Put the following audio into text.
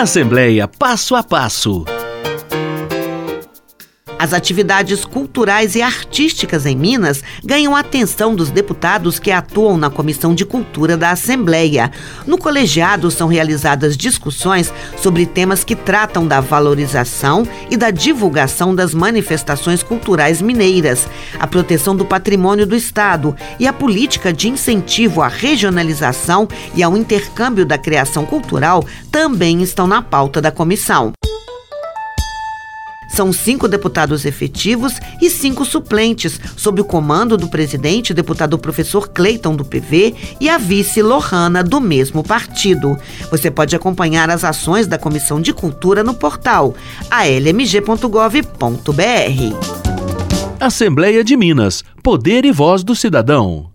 Assembleia Passo a Passo. As atividades culturais e artísticas em Minas ganham atenção dos deputados que atuam na Comissão de Cultura da Assembleia. No colegiado são realizadas discussões sobre temas que tratam da valorização e da divulgação das manifestações culturais mineiras, a proteção do patrimônio do Estado e a política de incentivo à regionalização e ao intercâmbio da criação cultural também estão na pauta da comissão. São cinco deputados efetivos e cinco suplentes, sob o comando do presidente, deputado professor Cleiton, do PV, e a vice Lohana, do mesmo partido. Você pode acompanhar as ações da Comissão de Cultura no portal almg.gov.br. Assembleia de Minas. Poder e voz do cidadão.